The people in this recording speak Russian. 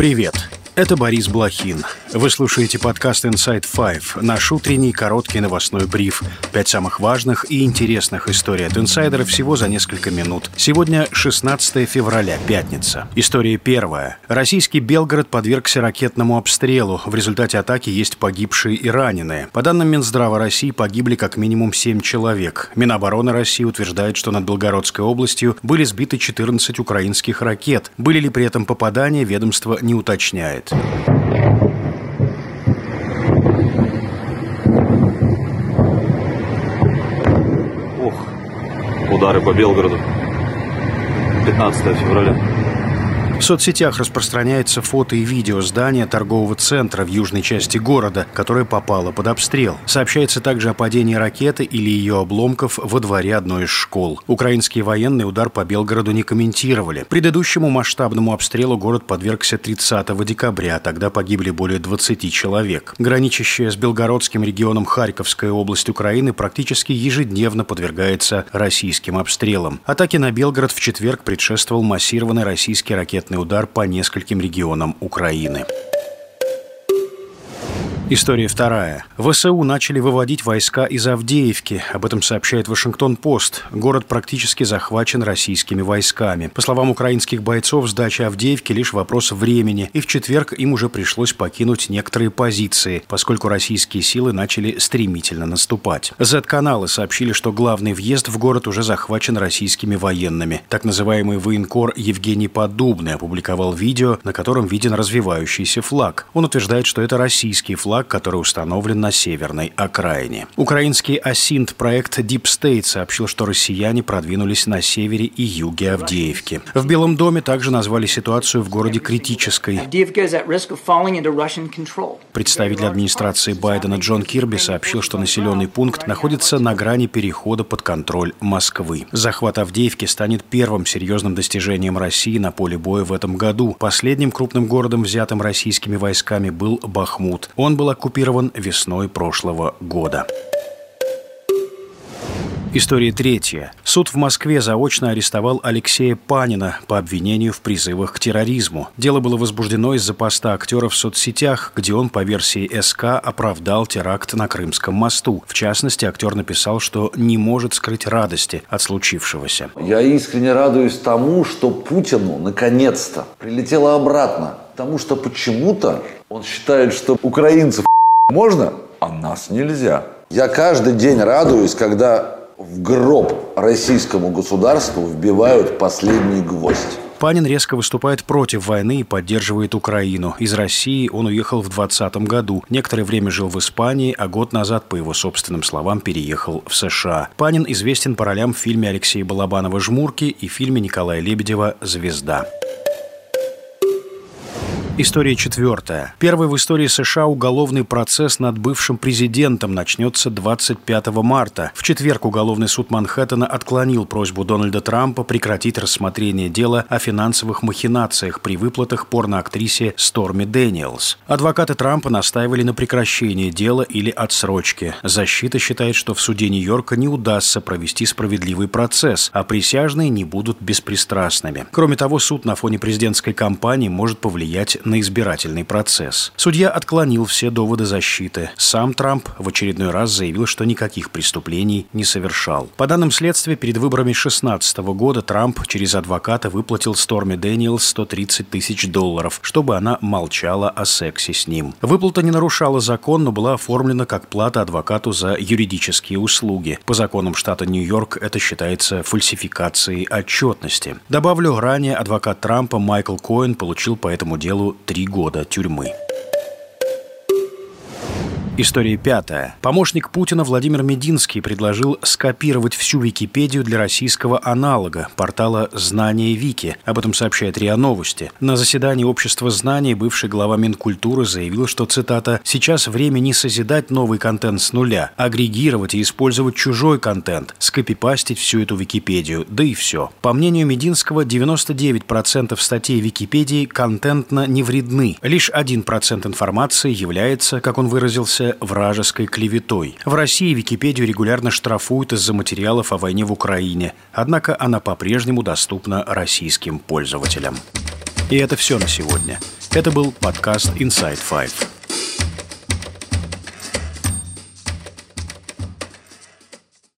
Привет! Это Борис Блохин. Вы слушаете подкаст Inside Five, наш утренний короткий новостной бриф. Пять самых важных и интересных историй от инсайдера всего за несколько минут. Сегодня 16 февраля, пятница. История первая. Российский Белгород подвергся ракетному обстрелу. В результате атаки есть погибшие и раненые. По данным Минздрава России, погибли как минимум 7 человек. Минобороны России утверждает, что над Белгородской областью были сбиты 14 украинских ракет. Были ли при этом попадания, ведомство не уточняет. Ух, удары по Белгороду. 15 февраля. В соцсетях распространяется фото и видео здания торгового центра в южной части города, которое попало под обстрел. Сообщается также о падении ракеты или ее обломков во дворе одной из школ. Украинские военные удар по Белгороду не комментировали. Предыдущему масштабному обстрелу город подвергся 30 декабря. Тогда погибли более 20 человек. Граничащая с Белгородским регионом Харьковская область Украины практически ежедневно подвергается российским обстрелам. Атаке на Белгород в четверг предшествовал массированный российский ракетный удар по нескольким регионам Украины. История вторая. ВСУ начали выводить войска из Авдеевки. Об этом сообщает Вашингтон-Пост. Город практически захвачен российскими войсками. По словам украинских бойцов, сдача Авдеевки лишь вопрос времени. И в четверг им уже пришлось покинуть некоторые позиции, поскольку российские силы начали стремительно наступать. Z-каналы сообщили, что главный въезд в город уже захвачен российскими военными. Так называемый военкор Евгений Подубный опубликовал видео, на котором виден развивающийся флаг. Он утверждает, что это российский флаг, который установлен на северной окраине. Украинский осинт проект Deep State сообщил, что россияне продвинулись на севере и юге Авдеевки. В Белом доме также назвали ситуацию в городе критической. Представитель администрации Байдена Джон Кирби сообщил, что населенный пункт находится на грани перехода под контроль Москвы. Захват Авдеевки станет первым серьезным достижением России на поле боя в этом году. Последним крупным городом, взятым российскими войсками, был Бахмут. Он был оккупирован весной прошлого года. История третья. Суд в Москве заочно арестовал Алексея Панина по обвинению в призывах к терроризму. Дело было возбуждено из-за поста актера в соцсетях, где он, по версии СК, оправдал теракт на Крымском мосту. В частности, актер написал, что не может скрыть радости от случившегося. Я искренне радуюсь тому, что Путину наконец-то прилетело обратно. Потому что почему-то он считает, что украинцев можно, а нас нельзя. Я каждый день радуюсь, когда в гроб российскому государству вбивают последний гвоздь. Панин резко выступает против войны и поддерживает Украину. Из России он уехал в 2020 году. Некоторое время жил в Испании, а год назад, по его собственным словам, переехал в США. Панин известен по ролям в фильме Алексея Балабанова «Жмурки» и фильме Николая Лебедева «Звезда». История четвертая. Первый в истории США уголовный процесс над бывшим президентом начнется 25 марта. В четверг уголовный суд Манхэттена отклонил просьбу Дональда Трампа прекратить рассмотрение дела о финансовых махинациях при выплатах порноактрисе Сторми Дэниелс. Адвокаты Трампа настаивали на прекращении дела или отсрочке. Защита считает, что в суде Нью-Йорка не удастся провести справедливый процесс, а присяжные не будут беспристрастными. Кроме того, суд на фоне президентской кампании может повлиять на избирательный процесс. Судья отклонил все доводы защиты. Сам Трамп в очередной раз заявил, что никаких преступлений не совершал. По данным следствия, перед выборами 2016 года Трамп через адвоката выплатил Сторми Дэниелс 130 тысяч долларов, чтобы она молчала о сексе с ним. Выплата не нарушала закон, но была оформлена как плата адвокату за юридические услуги. По законам штата Нью-Йорк это считается фальсификацией отчетности. Добавлю, ранее адвокат Трампа Майкл Коэн получил по этому делу три года тюрьмы. История пятая. Помощник Путина Владимир Мединский предложил скопировать всю Википедию для российского аналога портала «Знание Вики». Об этом сообщает РИА Новости. На заседании Общества знаний бывший глава Минкультуры заявил, что, цитата, «сейчас время не созидать новый контент с нуля, агрегировать и использовать чужой контент, скопипастить всю эту Википедию, да и все». По мнению Мединского, 99% статей Википедии контентно не вредны. Лишь 1% информации является, как он выразился, вражеской клеветой. В России Википедию регулярно штрафуют из-за материалов о войне в Украине, однако она по-прежнему доступна российским пользователям. И это все на сегодня. Это был подкаст Inside Five.